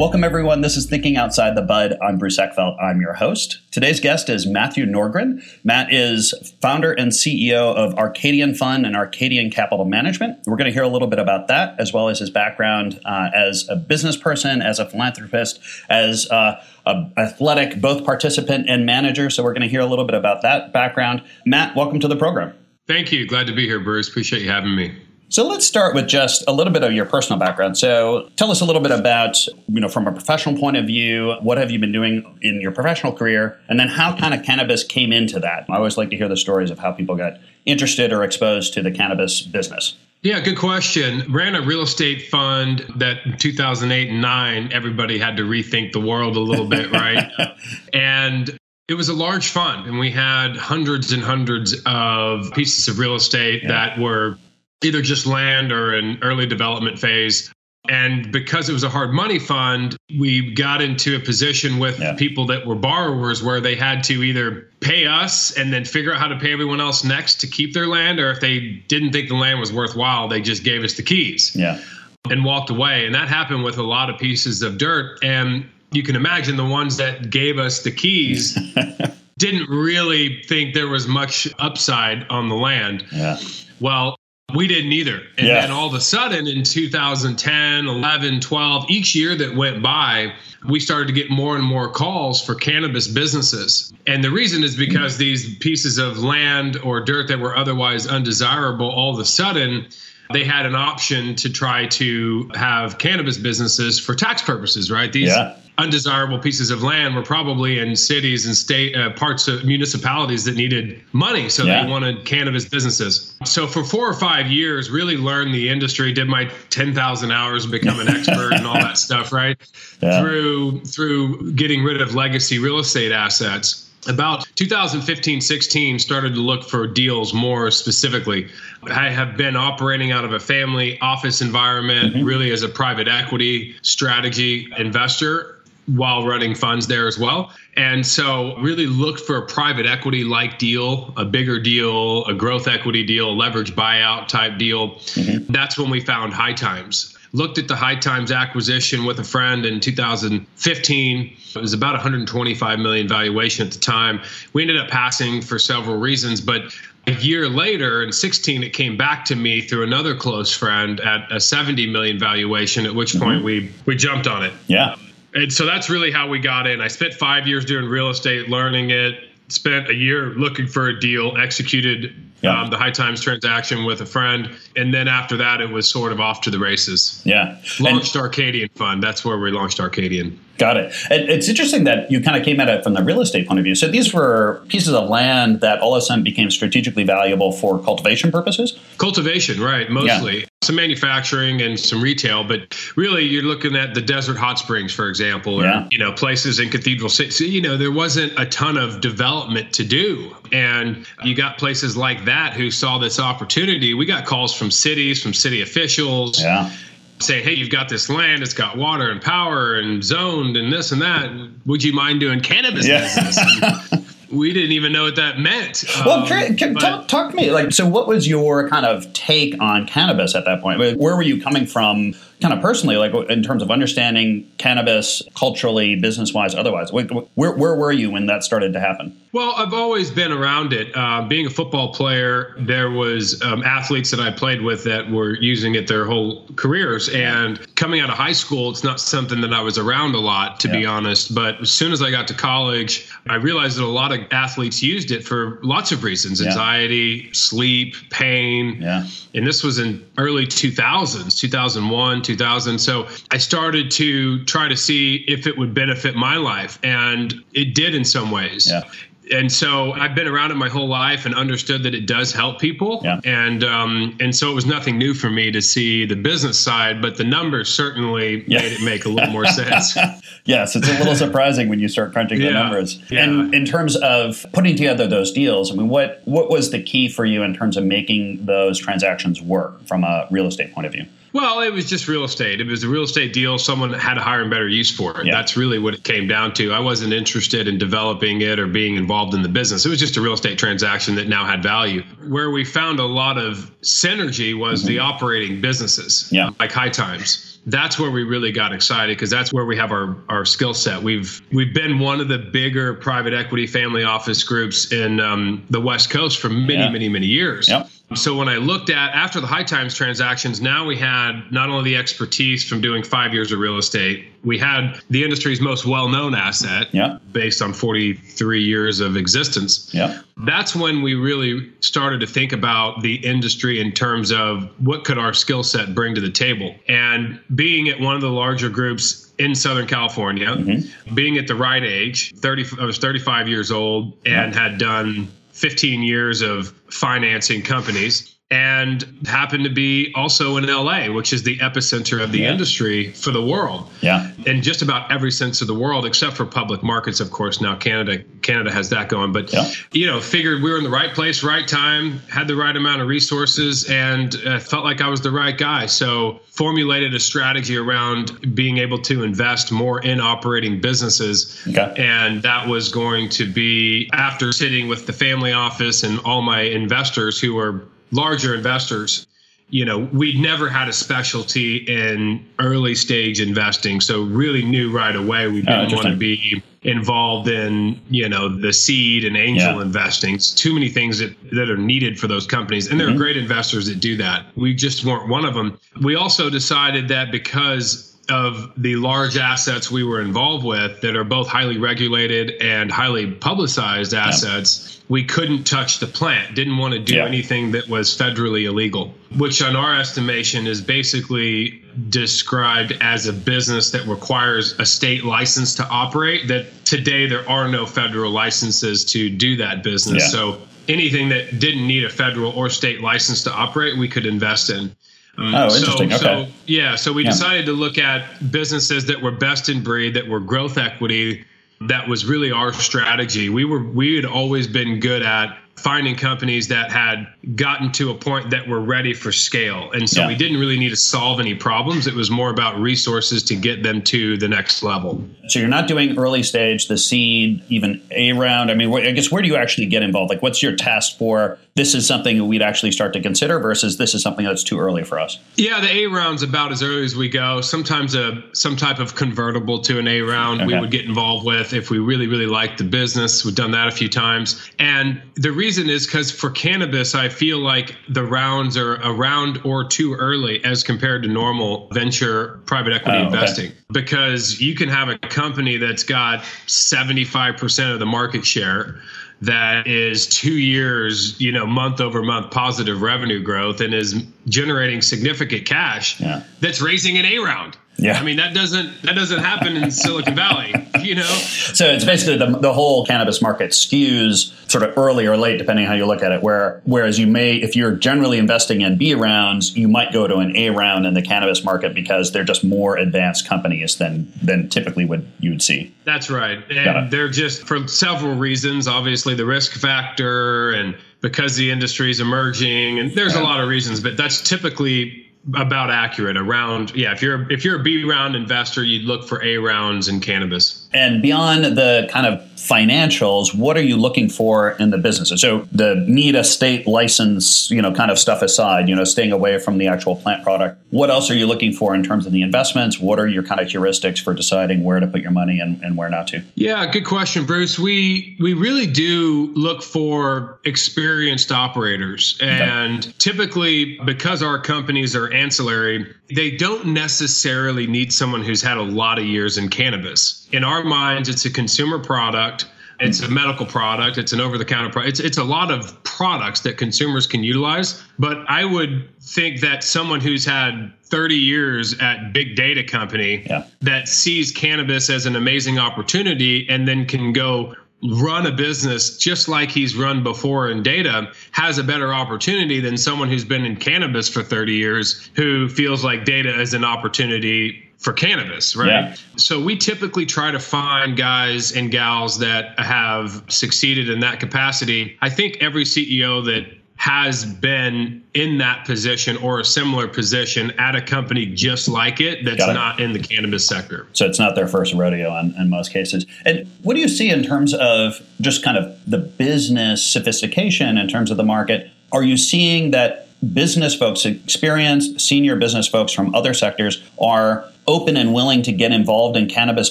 Welcome, everyone. This is Thinking Outside the Bud. I'm Bruce Eckfeldt. I'm your host. Today's guest is Matthew Nordgren. Matt is founder and CEO of Arcadian Fund and Arcadian Capital Management. We're going to hear a little bit about that, as well as his background uh, as a business person, as a philanthropist, as uh, an athletic, both participant and manager. So we're going to hear a little bit about that background. Matt, welcome to the program. Thank you. Glad to be here, Bruce. Appreciate you having me. So let's start with just a little bit of your personal background. So tell us a little bit about, you know, from a professional point of view, what have you been doing in your professional career? And then how kind of cannabis came into that? I always like to hear the stories of how people got interested or exposed to the cannabis business. Yeah, good question. Ran a real estate fund that in 2008 and 9, everybody had to rethink the world a little bit, right? and it was a large fund, and we had hundreds and hundreds of pieces of real estate yeah. that were either just land or an early development phase. And because it was a hard money fund, we got into a position with yeah. people that were borrowers where they had to either pay us and then figure out how to pay everyone else next to keep their land, or if they didn't think the land was worthwhile, they just gave us the keys. Yeah. And walked away. And that happened with a lot of pieces of dirt. And you can imagine the ones that gave us the keys didn't really think there was much upside on the land. Yeah. Well, we didn't either. And then all of a sudden in 2010, 11, 12, each year that went by, we started to get more and more calls for cannabis businesses. And the reason is because these pieces of land or dirt that were otherwise undesirable all of a sudden they had an option to try to have cannabis businesses for tax purposes, right? These yeah undesirable pieces of land were probably in cities and state uh, parts of municipalities that needed money so yeah. they wanted cannabis businesses so for four or five years really learned the industry did my 10,000 hours become an expert and all that stuff right yeah. through through getting rid of legacy real estate assets about 2015 16 started to look for deals more specifically i have been operating out of a family office environment mm-hmm. really as a private equity strategy investor while running funds there as well. And so really looked for a private equity like deal, a bigger deal, a growth equity deal, a leverage buyout type deal. Mm-hmm. That's when we found High Times. Looked at the High Times acquisition with a friend in 2015. It was about 125 million valuation at the time. We ended up passing for several reasons, but a year later in 16 it came back to me through another close friend at a 70 million valuation at which point mm-hmm. we we jumped on it yeah and so that's really how we got in. I spent five years doing real estate, learning it. Spent a year looking for a deal, executed Yeah. Um, the High Times transaction with a friend, and then after that, it was sort of off to the races. Yeah, launched and, Arcadian Fund. That's where we launched Arcadian. Got it. It's interesting that you kind of came at it from the real estate point of view. So these were pieces of land that all of a sudden became strategically valuable for cultivation purposes. Cultivation, right? Mostly. Yeah some manufacturing and some retail, but really you're looking at the desert hot springs, for example, or yeah. you know places in cathedral cities. So, you know there wasn't a ton of development to do, and you got places like that who saw this opportunity. We got calls from cities, from city officials. Yeah saying, "Hey, you've got this land; it's got water and power and zoned and this and that. Would you mind doing cannabis yeah. business?" we didn't even know what that meant. Well, um, can, but, talk, talk to me. Like, so what was your kind of take on cannabis at that point? Where were you coming from kind of personally, like in terms of understanding cannabis culturally, business wise, otherwise? Where, where were you when that started to happen? Well, I've always been around it. Uh, being a football player, there was um, athletes that I played with that were using it their whole careers. And coming out of high school, it's not something that I was around a lot, to yeah. be honest. But as soon as I got to college, I realized that a lot of athletes used it for lots of reasons: anxiety, sleep, pain. Yeah. And this was in early 2000s, 2001, 2000. So I started to try to see if it would benefit my life, and it did in some ways. Yeah and so I've been around it my whole life and understood that it does help people. Yeah. And um, and so it was nothing new for me to see the business side, but the numbers certainly yeah. made it make a little more sense. yes, it's a little surprising when you start crunching yeah. the numbers. And in terms of putting together those deals, I mean, what what was the key for you in terms of making those transactions work from a real estate point of view? Well, it was just real estate. It was a real estate deal. Someone had a higher and better use for it. Yeah. That's really what it came down to. I wasn't interested in developing it or being involved in the business. It was just a real estate transaction that now had value. Where we found a lot of synergy was mm-hmm. the operating businesses, yeah. like High Times that's where we really got excited because that's where we have our, our skill set. We've we've been one of the bigger private equity family office groups in um, the West Coast for many yeah. many many years. Yep. So when I looked at after the High Times transactions, now we had not only the expertise from doing five years of real estate, we had the industry's most well-known asset, yeah. based on 43 years of existence. Yeah. That's when we really started to think about the industry in terms of what could our skill set bring to the table. And being at one of the larger groups in Southern California, mm-hmm. being at the right age, 30, I was 35 years old and yeah. had done 15 years of financing companies and happened to be also in LA, which is the epicenter of the yeah. industry for the world. Yeah. In just about every sense of the world, except for public markets, of course. Now Canada Canada has that going. But yeah. you know, figured we were in the right place, right time, had the right amount of resources, and uh, felt like I was the right guy. So formulated a strategy around being able to invest more in operating businesses. Okay. And that was going to be after sitting with the family office and all my investors who were larger investors you know we'd never had a specialty in early stage investing. So really knew right away we didn't oh, want to be involved in you know the seed and angel yeah. investing. It's too many things that, that are needed for those companies and there mm-hmm. are great investors that do that. We just weren't one of them we also decided that because of the large assets we were involved with that are both highly regulated and highly publicized assets, yeah. we couldn't touch the plant, didn't want to do yeah. anything that was federally illegal, which, on our estimation, is basically described as a business that requires a state license to operate. That today there are no federal licenses to do that business. Yeah. So anything that didn't need a federal or state license to operate, we could invest in. Um, oh, interesting. So, okay. So, yeah, so we yeah. decided to look at businesses that were best in breed, that were growth equity. That was really our strategy. We were we had always been good at finding companies that had gotten to a point that were ready for scale. And so yeah. we didn't really need to solve any problems. It was more about resources to get them to the next level. So you're not doing early stage, the seed, even A round. I mean, I guess where do you actually get involved? Like, what's your test for this is something that we'd actually start to consider versus this is something that's too early for us? Yeah, the A round's about as early as we go. Sometimes a some type of convertible to an A round okay. we would get involved with if we really, really liked the business. We've done that a few times. And the reason reason is because for cannabis, I feel like the rounds are a round or two early as compared to normal venture private equity oh, investing. Okay. Because you can have a company that's got 75% of the market share that is two years, you know, month over month positive revenue growth and is generating significant cash yeah. that's raising an A round. Yeah. I mean that doesn't that doesn't happen in Silicon Valley, you know. So it's basically the, the whole cannabis market skews sort of early or late depending how you look at it where whereas you may if you're generally investing in B rounds, you might go to an A round in the cannabis market because they're just more advanced companies than than typically would you would see. That's right. And they're just for several reasons, obviously the risk factor and because the industry is emerging and there's yeah. a lot of reasons, but that's typically about accurate around yeah if you're if you're a b round investor you'd look for a rounds in cannabis and beyond the kind of financials, what are you looking for in the businesses? So the need a state license, you know, kind of stuff aside, you know, staying away from the actual plant product. What else are you looking for in terms of the investments? What are your kind of heuristics for deciding where to put your money and, and where not to? Yeah, good question, Bruce. We we really do look for experienced operators. And okay. typically because our companies are ancillary, they don't necessarily need someone who's had a lot of years in cannabis. In our minds, it's a consumer product. It's a medical product. It's an over-the-counter product. It's it's a lot of products that consumers can utilize. But I would think that someone who's had 30 years at big data company yeah. that sees cannabis as an amazing opportunity and then can go run a business just like he's run before in data has a better opportunity than someone who's been in cannabis for 30 years who feels like data is an opportunity for cannabis, right? Yeah. So we typically try to find guys and gals that have succeeded in that capacity. I think every CEO that has been in that position or a similar position at a company just like it that's it. not in the cannabis sector. So it's not their first rodeo in, in, most cases. And what do you see in terms of just kind of the business sophistication in terms of the market? Are you seeing that business folks, experienced senior business folks from other sectors are open and willing to get involved in cannabis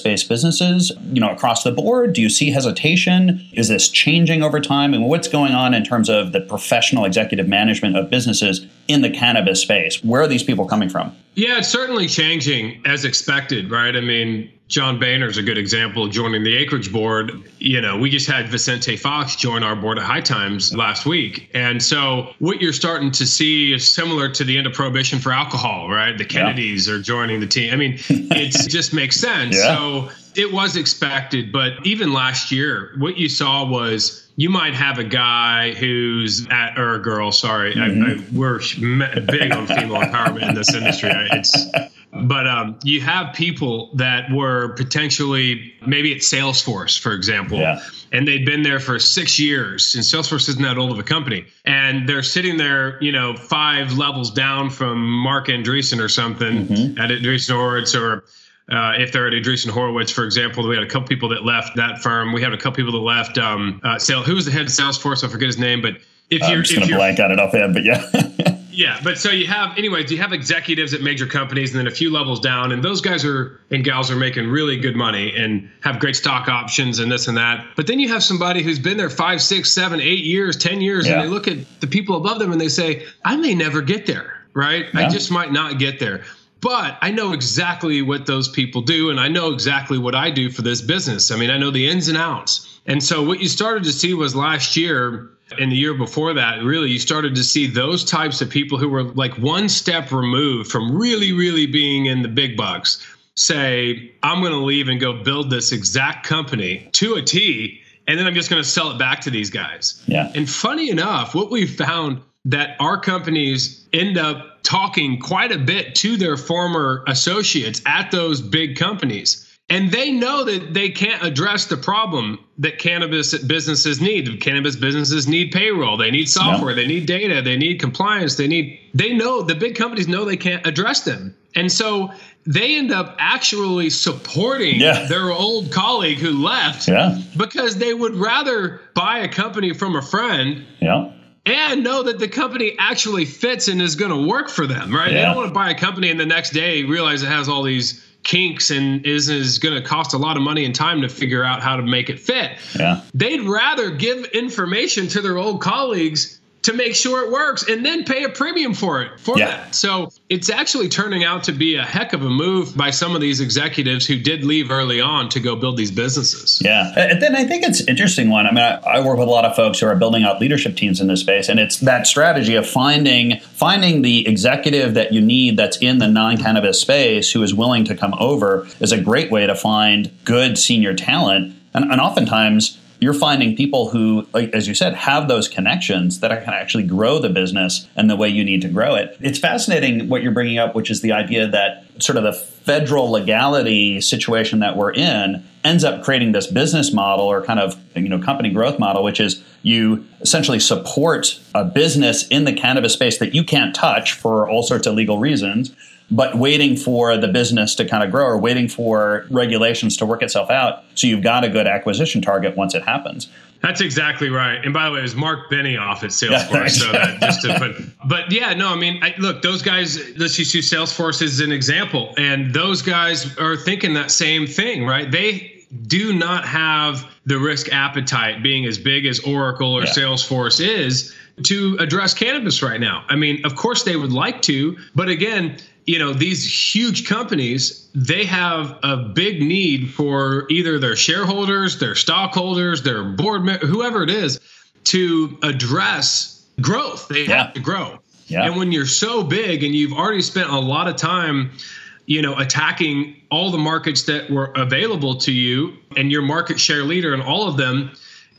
based businesses, you know, across the board? Do you see hesitation? Is this changing over time? And what's going on in terms of the professional executive management of businesses in the cannabis space? Where are these people coming from? Yeah, it's certainly changing as expected, right? I mean, John Boehner is a good example joining the Acreage board. You know, we just had Vicente Fox join our board at High Times last week. And so what you're starting to see is similar to the end of prohibition for alcohol, right? The Kennedys yeah. are joining the team. I mean, it just makes sense. Yeah. So it was expected, but even last year, what you saw was you might have a guy who's at or a girl. Sorry, mm-hmm. I, I, we're big on female empowerment in this industry. It's but um, you have people that were potentially maybe at Salesforce, for example, yeah. and they'd been there for six years. And Salesforce isn't that old of a company, and they're sitting there, you know, five levels down from Marc Andreessen or something mm-hmm. at Andreessen Horowitz or. Uh, if they're at Andreessen Horowitz, for example, we had a couple people that left that firm. We had a couple people that left. Um, uh, sale, who was the head of Salesforce? I forget his name, but if you're, I'm just going to blank on it offhand, but yeah. Yeah, but so you have, anyways, you have executives at major companies and then a few levels down, and those guys are and gals are making really good money and have great stock options and this and that. But then you have somebody who's been there five, six, seven, eight years, 10 years, yeah. and they look at the people above them and they say, I may never get there, right? Yeah. I just might not get there. But I know exactly what those people do, and I know exactly what I do for this business. I mean, I know the ins and outs. And so what you started to see was last year and the year before that, really, you started to see those types of people who were like one step removed from really, really being in the big bucks say, I'm going to leave and go build this exact company to a T, and then I'm just going to sell it back to these guys. Yeah. And funny enough, what we found that our companies end up talking quite a bit to their former associates at those big companies and they know that they can't address the problem that cannabis businesses need. Cannabis businesses need payroll, they need software, they need data, they need compliance, they need they know the big companies know they can't address them. And so they end up actually supporting yeah. their old colleague who left yeah. because they would rather buy a company from a friend yeah. And know that the company actually fits and is going to work for them, right? They don't want to buy a company and the next day realize it has all these kinks and is is going to cost a lot of money and time to figure out how to make it fit. Yeah. They'd rather give information to their old colleagues to make sure it works and then pay a premium for it for yeah. that. So it's actually turning out to be a heck of a move by some of these executives who did leave early on to go build these businesses. Yeah. And then I think it's interesting one. I mean, I, I work with a lot of folks who are building out leadership teams in this space, and it's that strategy of finding finding the executive that you need that's in the non-cannabis space who is willing to come over is a great way to find good senior talent. And, and oftentimes you're finding people who, as you said, have those connections that can actually grow the business and the way you need to grow it. It's fascinating what you're bringing up, which is the idea that sort of the federal legality situation that we're in ends up creating this business model or kind of you know company growth model, which is you essentially support a business in the cannabis space that you can't touch for all sorts of legal reasons but waiting for the business to kind of grow or waiting for regulations to work itself out. So you've got a good acquisition target once it happens. That's exactly right. And by the way, it was Marc Benioff at Salesforce. so that just to put, but yeah, no, I mean, I, look, those guys. Let's just use Salesforce as an example, and those guys are thinking that same thing, right? They do not have the risk appetite, being as big as Oracle or yeah. Salesforce is, to address cannabis right now. I mean, of course they would like to, but again, you know these huge companies they have a big need for either their shareholders their stockholders their board whoever it is to address growth they yeah. have to grow yeah. and when you're so big and you've already spent a lot of time you know attacking all the markets that were available to you and your market share leader in all of them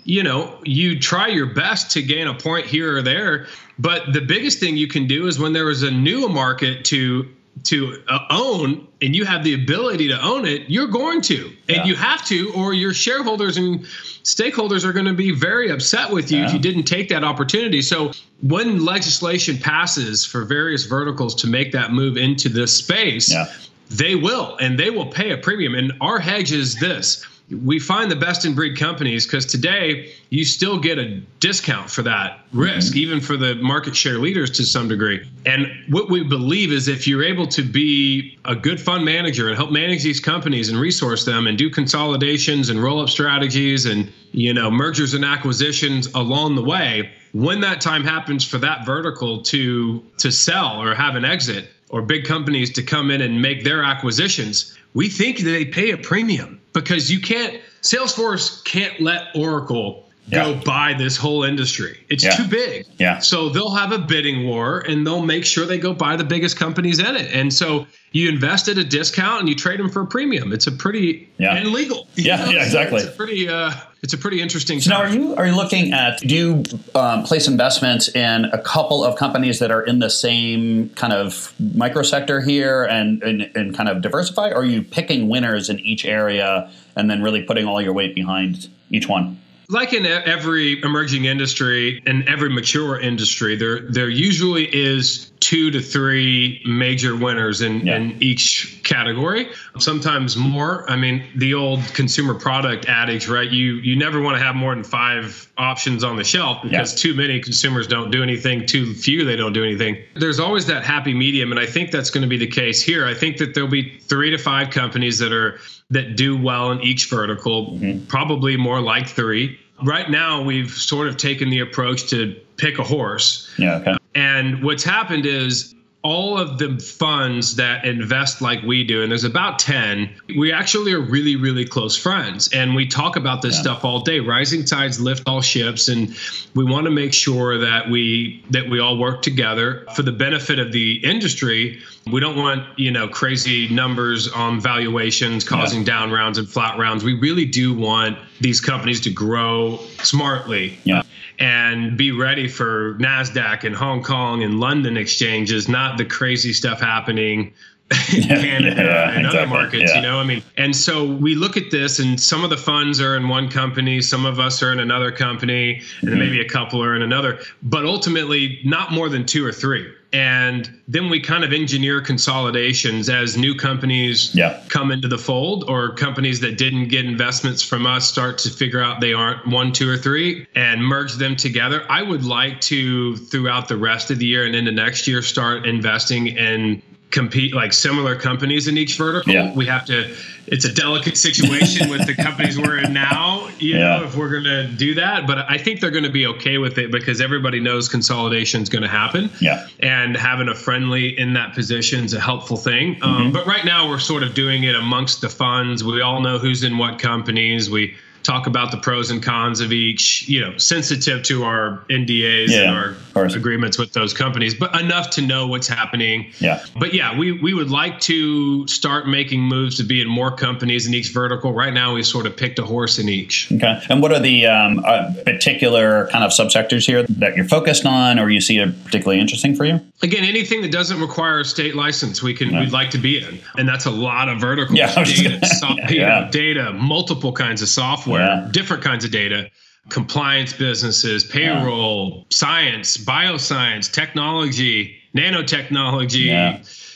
you know you try your best to gain a point here or there but the biggest thing you can do is when there is a new market to to uh, own and you have the ability to own it you're going to and yeah. you have to or your shareholders and stakeholders are going to be very upset with you yeah. if you didn't take that opportunity so when legislation passes for various verticals to make that move into this space yeah. they will and they will pay a premium and our hedge is this we find the best in breed companies because today you still get a discount for that risk, mm-hmm. even for the market share leaders to some degree. And what we believe is if you're able to be a good fund manager and help manage these companies and resource them and do consolidations and roll up strategies and you know mergers and acquisitions along the way, when that time happens for that vertical to to sell or have an exit or big companies to come in and make their acquisitions, we think they pay a premium because you can't Salesforce can't let Oracle yeah. go buy this whole industry. It's yeah. too big. Yeah. So they'll have a bidding war and they'll make sure they go buy the biggest companies in it. And so you invest at a discount and you trade them for a premium. It's a pretty yeah. and legal. Yeah, know? yeah, exactly. It's a pretty uh it's a pretty interesting. So now, are you are you looking at do you um, place investments in a couple of companies that are in the same kind of micro sector here and, and and kind of diversify? Or are you picking winners in each area and then really putting all your weight behind each one? like in every emerging industry and every mature industry, there there usually is two to three major winners in, yeah. in each category. Sometimes more. I mean, the old consumer product adage, right? You you never want to have more than five options on the shelf because yeah. too many consumers don't do anything, too few they don't do anything. There's always that happy medium, and I think that's going to be the case here. I think that there'll be three to five companies that are that do well in each vertical, mm-hmm. probably more like three. Right now, we've sort of taken the approach to pick a horse. Yeah. Okay. And what's happened is all of the funds that invest like we do, and there's about 10, we actually are really, really close friends. And we talk about this yeah. stuff all day. Rising tides lift all ships. And we want to make sure that we that we all work together for the benefit of the industry. We don't want, you know, crazy numbers on valuations causing yeah. down rounds and flat rounds. We really do want these companies to grow smartly. Yeah and be ready for NASDAQ and Hong Kong and London exchanges, not the crazy stuff happening in Canada yeah, and exactly. other markets, yeah. you know, I mean, and so we look at this and some of the funds are in one company, some of us are in another company, and mm-hmm. then maybe a couple are in another, but ultimately not more than two or three and then we kind of engineer consolidations as new companies yeah. come into the fold or companies that didn't get investments from us start to figure out they aren't one two or three and merge them together i would like to throughout the rest of the year and into next year start investing in compete like similar companies in each vertical. Yeah. We have to. It's a delicate situation with the companies we're in now. You yeah. know, if we're going to do that, but I think they're going to be okay with it because everybody knows consolidation is going to happen. Yeah, and having a friendly in that position is a helpful thing. Um, mm-hmm. Um, but right now, we're sort of doing it amongst the funds. We all know who's in what companies. We talk about the pros and cons of each, you know, sensitive to our NDAs yeah, and our agreements with those companies, but enough to know what's happening. Yeah. But yeah, we, we would like to start making moves to be in more companies in each vertical. Right now, we sort of picked a horse in each. Okay. And what are the um, uh, particular kind of subsectors here that you're focused on or you see are particularly interesting for you? Again, anything that doesn't require a state license, we can, we'd like to be in. And that's a lot of verticals. Yeah. Data, so, yeah. data, multiple kinds of software software, yeah. different kinds of data, compliance businesses, payroll, yeah. science, bioscience, technology, nanotechnology.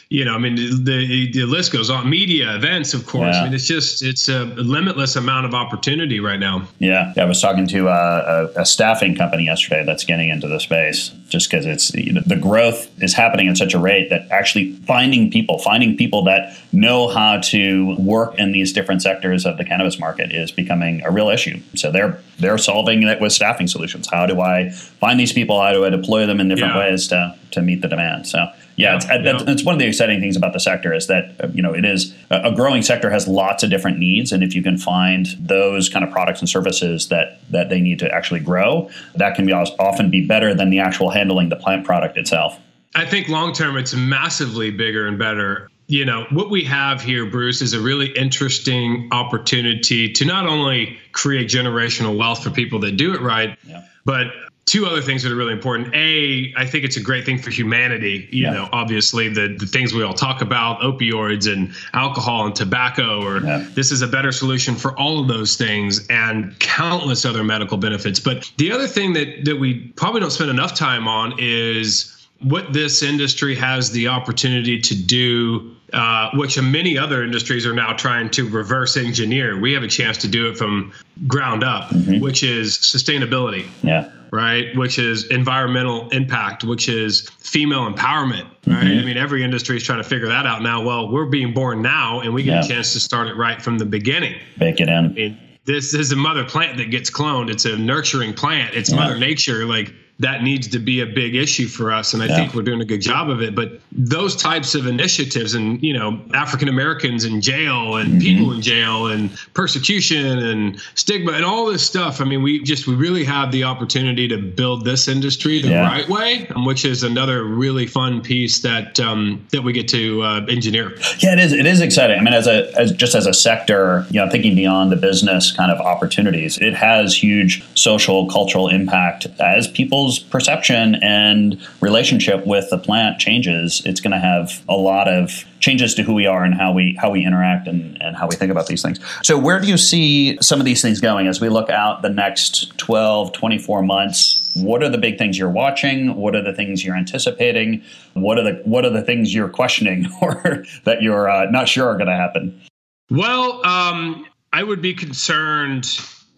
You know, I mean, the, the list goes on. Media, events, of course. Yeah. I mean, it's just it's a limitless amount of opportunity right now. Yeah, yeah I was talking to uh, a, a, staffing company yesterday that's getting into the space, just because it's you know, the growth is happening at such a rate that actually finding people, finding people that know how to work in these different sectors of the cannabis market is becoming a real issue. So they're they're solving it with staffing solutions. How do I find these people? How do I deploy them in different yeah. ways to to meet the demand? So yeah, it's, yeah. it's one of the exciting things about the sector is that uh, you know it is a growing sector has lots of different needs, and if you can find those kind of products and services that that they need to actually grow, that can be often be better than the actual handling the plant product itself. I think long term, it's massively bigger and better. You know, what we have here, Bruce, is a really interesting opportunity to not only create generational wealth for people that do it right, yeah. but two other things that are really important. A, I think it's a great thing for humanity. You yeah. know, obviously the, the things we all talk about, opioids and alcohol and tobacco, or yeah. this is a better solution for all of those things and countless other medical benefits. But the other thing that that we probably don't spend enough time on is what this industry has the opportunity to do uh, which many other industries are now trying to reverse engineer. We have a chance to do it from ground up, mm-hmm. which is sustainability. Yeah right? Which is environmental impact, which is female empowerment, right? Mm-hmm. I mean, every industry is trying to figure that out now. Well, we're being born now, and we get yeah. a chance to start it right from the beginning. Bake it in. I mean, this is a mother plant that gets cloned. It's a nurturing plant. It's yeah. Mother Nature. Like that needs to be a big issue for us and i yeah. think we're doing a good job of it but those types of initiatives and you know african americans in jail and mm-hmm. people in jail and persecution and stigma and all this stuff i mean we just we really have the opportunity to build this industry the yeah. right way which is another really fun piece that um, that we get to uh, engineer yeah it is it is exciting i mean as a as just as a sector you know thinking beyond the business kind of opportunities it has huge social cultural impact as people people's perception and relationship with the plant changes, it's going to have a lot of changes to who we are and how we how we interact and, and how we think about these things. So where do you see some of these things going as we look out the next 12, 24 months? What are the big things you're watching? What are the things you're anticipating? What are the what are the things you're questioning or that you're uh, not sure are going to happen? Well, um, I would be concerned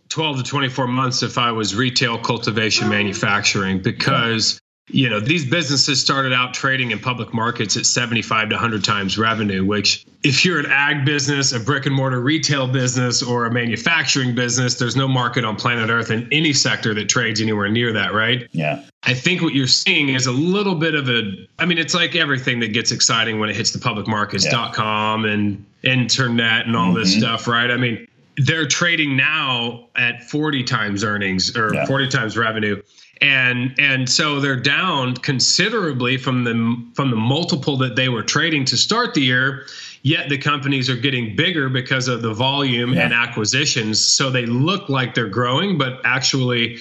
12 to 24 months if I was retail cultivation manufacturing because you know these businesses started out trading in public markets at 75 to 100 times revenue which if you're an ag business a brick and mortar retail business or a manufacturing business there's no market on planet earth in any sector that trades anywhere near that right yeah i think what you're seeing is a little bit of a i mean it's like everything that gets exciting when it hits the public markets yeah. dot com and internet and all mm-hmm. this stuff right i mean they're trading now at 40 times earnings or yeah. 40 times revenue and and so they're down considerably from the from the multiple that they were trading to start the year yet the companies are getting bigger because of the volume yeah. and acquisitions so they look like they're growing but actually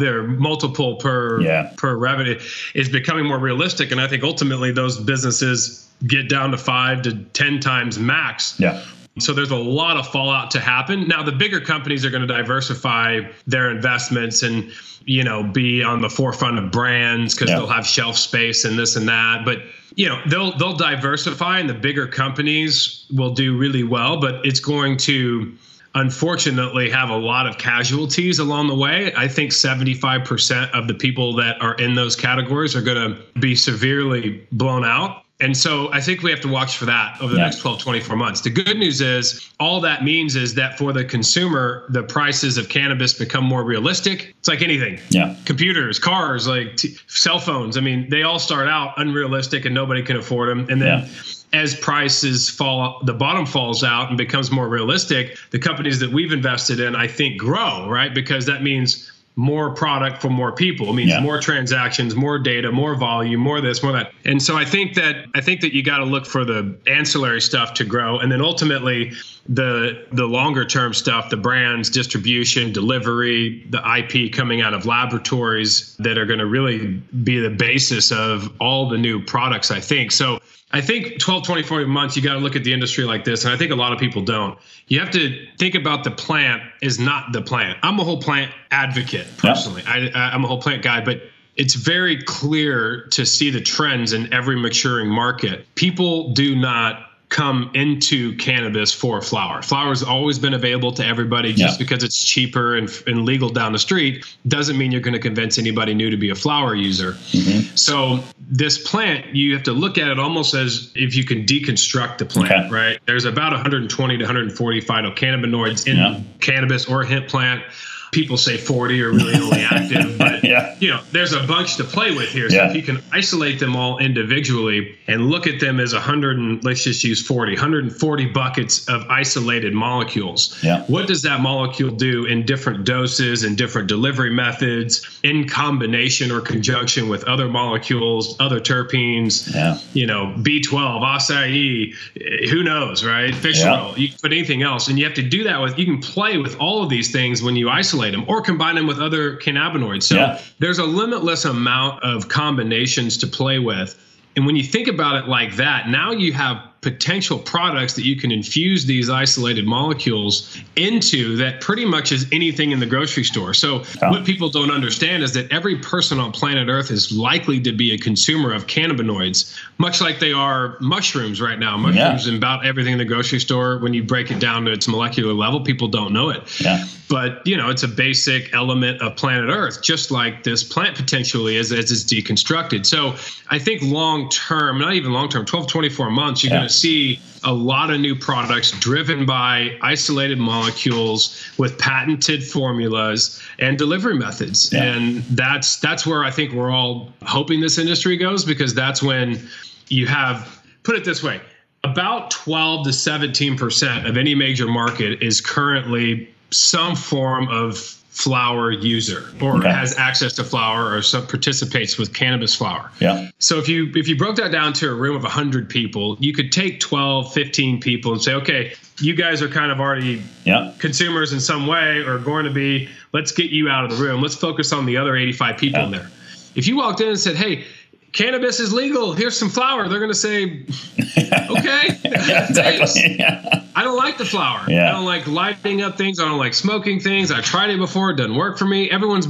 their multiple per yeah. per revenue is becoming more realistic and i think ultimately those businesses get down to 5 to 10 times max yeah so there's a lot of fallout to happen. Now the bigger companies are going to diversify their investments and you know be on the forefront of brands because yeah. they'll have shelf space and this and that. But you know they'll they'll diversify and the bigger companies will do really well. But it's going to unfortunately have a lot of casualties along the way. I think 75% of the people that are in those categories are going to be severely blown out And so I think we have to watch for that over the yeah. next 12, 24 months. The good news is all that means is that for the consumer, the prices of cannabis become more realistic. It's like anything. Yeah. Computers, cars, like t- cell phones. I mean, they all start out unrealistic and nobody can afford them. And then yeah as prices fall, the bottom falls out and becomes more realistic, the companies that we've invested in, I think, grow, right? Because that means more product for more people. It means yeah. more transactions, more data, more volume, more this, more that. And so I think that I think that you got to look for the ancillary stuff to grow, and then ultimately the the longer term stuff, the brands, distribution, delivery, the IP coming out of laboratories that are going to really be the basis of all the new products. I think so. I think 12, 24 months, you got to look at the industry like this. And I think a lot of people don't. You have to think about the plant is not the plant. I'm a whole plant advocate personally. I, I'm a whole plant guy, but it's very clear to see the trends in every maturing market. People do not come into cannabis for flower. Flower's always been available to everybody just yeah. because it's cheaper and, and, legal down the street doesn't mean you're going to convince anybody new to be a flower user. Mm-hmm. So this plant, you have to look at it almost as if you can deconstruct the plant, okay. right? There's about 120 to 140 phytocannabinoids in yeah. cannabis or hemp plant people say 40 are really only active, but yeah. you know, there's a bunch to play with here. So yeah. if you can isolate them all individually and look at them as 100 and let's just use 40, 140 buckets of isolated molecules. Yeah. What does that molecule do in different doses and different delivery methods in combination or conjunction with other molecules, other terpenes, yeah. you know, B12, acai, eh, who knows, right? Fish oil, you can put anything else. And you have to do that with, you can play with all of these things when you isolate isolate them or combine them with other cannabinoids. So yeah. there's a limitless amount of combinations to play with. And when you think about it like that, now you have potential products that you can infuse these isolated molecules into that pretty much is anything in the grocery store. So, what people don't understand is that every person on planet Earth is likely to be a consumer of cannabinoids, much like they are mushrooms right now. Mushrooms yeah. and about everything in the grocery store, when you break it down to its molecular level, people don't know it. Yeah. But, you know, it's a basic element of planet Earth, just like this plant potentially is as it's deconstructed. So, I think long term, not even long term, 12, 24 months, you're yeah. going to see a lot of new products driven by isolated molecules with patented formulas and delivery methods. Yeah. And that's that's where I think we're all hoping this industry goes because that's when you have put it this way, about 12 to 17% of any major market is currently some form of flower user or okay. has access to flower or some participates with cannabis flower. Yeah. So if you if you broke that down to a room of 100 people, you could take 12, 15 people and say, "Okay, you guys are kind of already yeah. consumers in some way or going to be, let's get you out of the room. Let's focus on the other 85 people yeah. in there." If you walked in and said, "Hey, cannabis is legal. Here's some flower. They're going to say, okay, yeah, exactly. Yeah. I don't like the flower. Yeah. I don't like lighting up things. I don't like smoking things. I tried it before. It doesn't work for me. Everyone's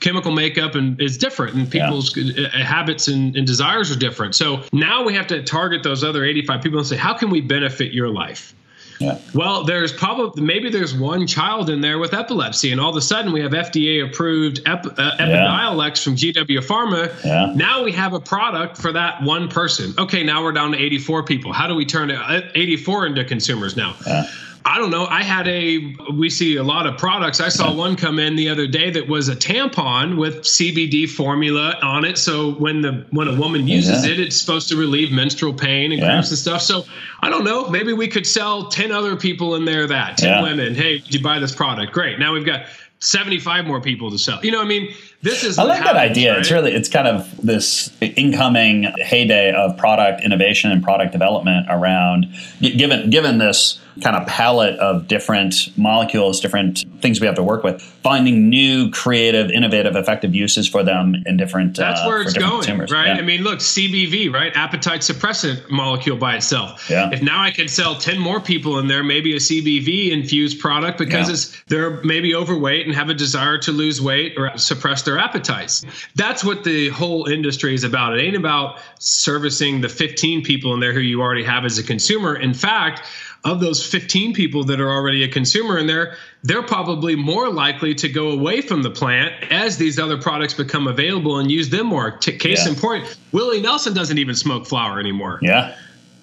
chemical makeup and is different and people's yeah. Uh, habits and, and desires are different. So now we have to target those other 85 people and say, how can we benefit your life? Yeah. Well, there's probably maybe there's one child in there with epilepsy, and all of a sudden we have FDA approved Ep, uh, Epidiolex yeah. from GW Pharma. Yeah. Now we have a product for that one person. Okay, now we're down to 84 people. How do we turn 84 into consumers now? Yeah. I don't know. I had a, we see a lot of products. I saw one come in the other day that was a tampon with CBD formula on it. So when the, when a woman uses yeah. it, it's supposed to relieve menstrual pain and yeah. cramps and stuff. So I don't know. Maybe we could sell 10 other people in there that 10 yeah. women. Hey, did you buy this product? Great. Now we've got 75 more people to sell. You know, I mean, this is. I like happens, that idea. Right? It's really, it's kind of this incoming heyday of product innovation and product development around, given given this kind of palette of different molecules, different things we have to work with, finding new, creative, innovative, effective uses for them in different. That's uh, where it's going, consumers. right? Yeah. I mean, look, CBV, right? Appetite suppressant molecule by itself. Yeah. If now I can sell ten more people in there, maybe a CBV infused product because yeah. it's they're maybe overweight and have a desire to lose weight or suppress their appetites. That's what the whole industry is about. It ain't about servicing the 15 people in there who you already have as a consumer. In fact, of those 15 people that are already a consumer in there, they're probably more likely to go away from the plant as these other products become available and use them more. T- case yeah. in point, Willie Nelson doesn't even smoke flower anymore. Yeah.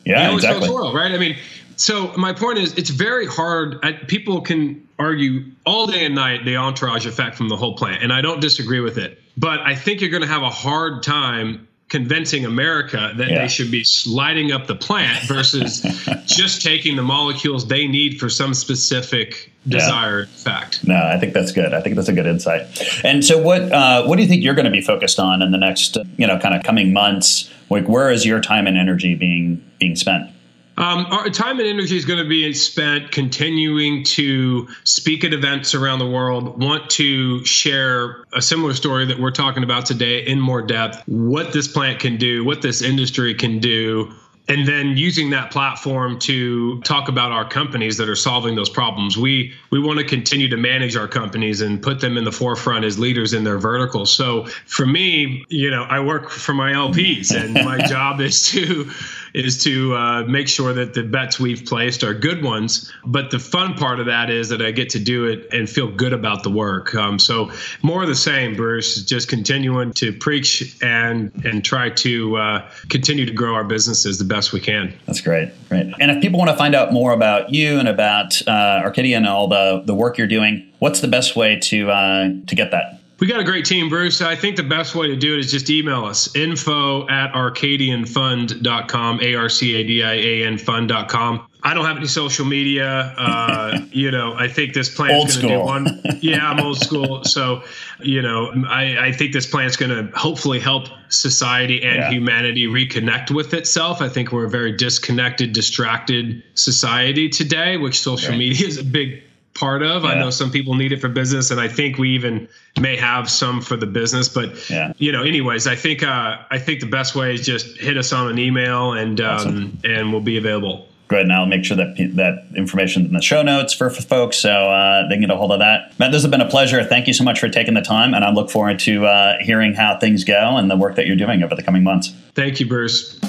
Yeah, exactly. smokes oil, right? I mean, so my point is, it's very hard. I, people can argue all day and night the entourage effect from the whole plant, and I don't disagree with it. But I think you're going to have a hard time convincing America that yeah. they should be sliding up the plant versus just taking the molecules they need for some specific desired yeah. fact. No, I think that's good. I think that's a good insight. And so, what uh, what do you think you're going to be focused on in the next, you know, kind of coming months? Like, where is your time and energy being being spent? Um, our time and energy is going to be spent continuing to speak at events around the world, want to share a similar story that we're talking about today in more depth, what this plant can do, what this industry can do, and then using that platform to talk about our companies that are solving those problems. We we want to continue to manage our companies and put them in the forefront as leaders in their verticals. So for me, you know, I work for my LPs and my job is to is to uh, make sure that the bets we've placed are good ones. But the fun part of that is that I get to do it and feel good about the work. Um, so more of the same, Bruce. Just continuing to preach and and try to uh, continue to grow our businesses the best we can. That's great, great. And if people want to find out more about you and about uh, Arcadian and all the the work you're doing, what's the best way to uh, to get that? We got a great team, Bruce. I think the best way to do it is just email us info at arcadianfund.com, A R C A D I A N fund.com. I don't have any social media. Uh, you know, I think this plan is going to do one. Yeah, I'm old school. So, you know, I, I think this plan is going to hopefully help society and yeah. humanity reconnect with itself. I think we're a very disconnected, distracted society today, which social right. media is a big part of. Yeah. I know some people need it for business, and I think we even may have some for the business. But yeah. you know, anyways, I think uh, I think the best way is just hit us on an email, and um, and we'll be available. Great, and I'll make sure that that information in the show notes for, for folks so uh, they can get a hold of that. Matt, this has been a pleasure. Thank you so much for taking the time, and I look forward to uh, hearing how things go and the work that you're doing over the coming months. Thank you, Bruce.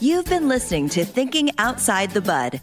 You've been listening to Thinking Outside the Bud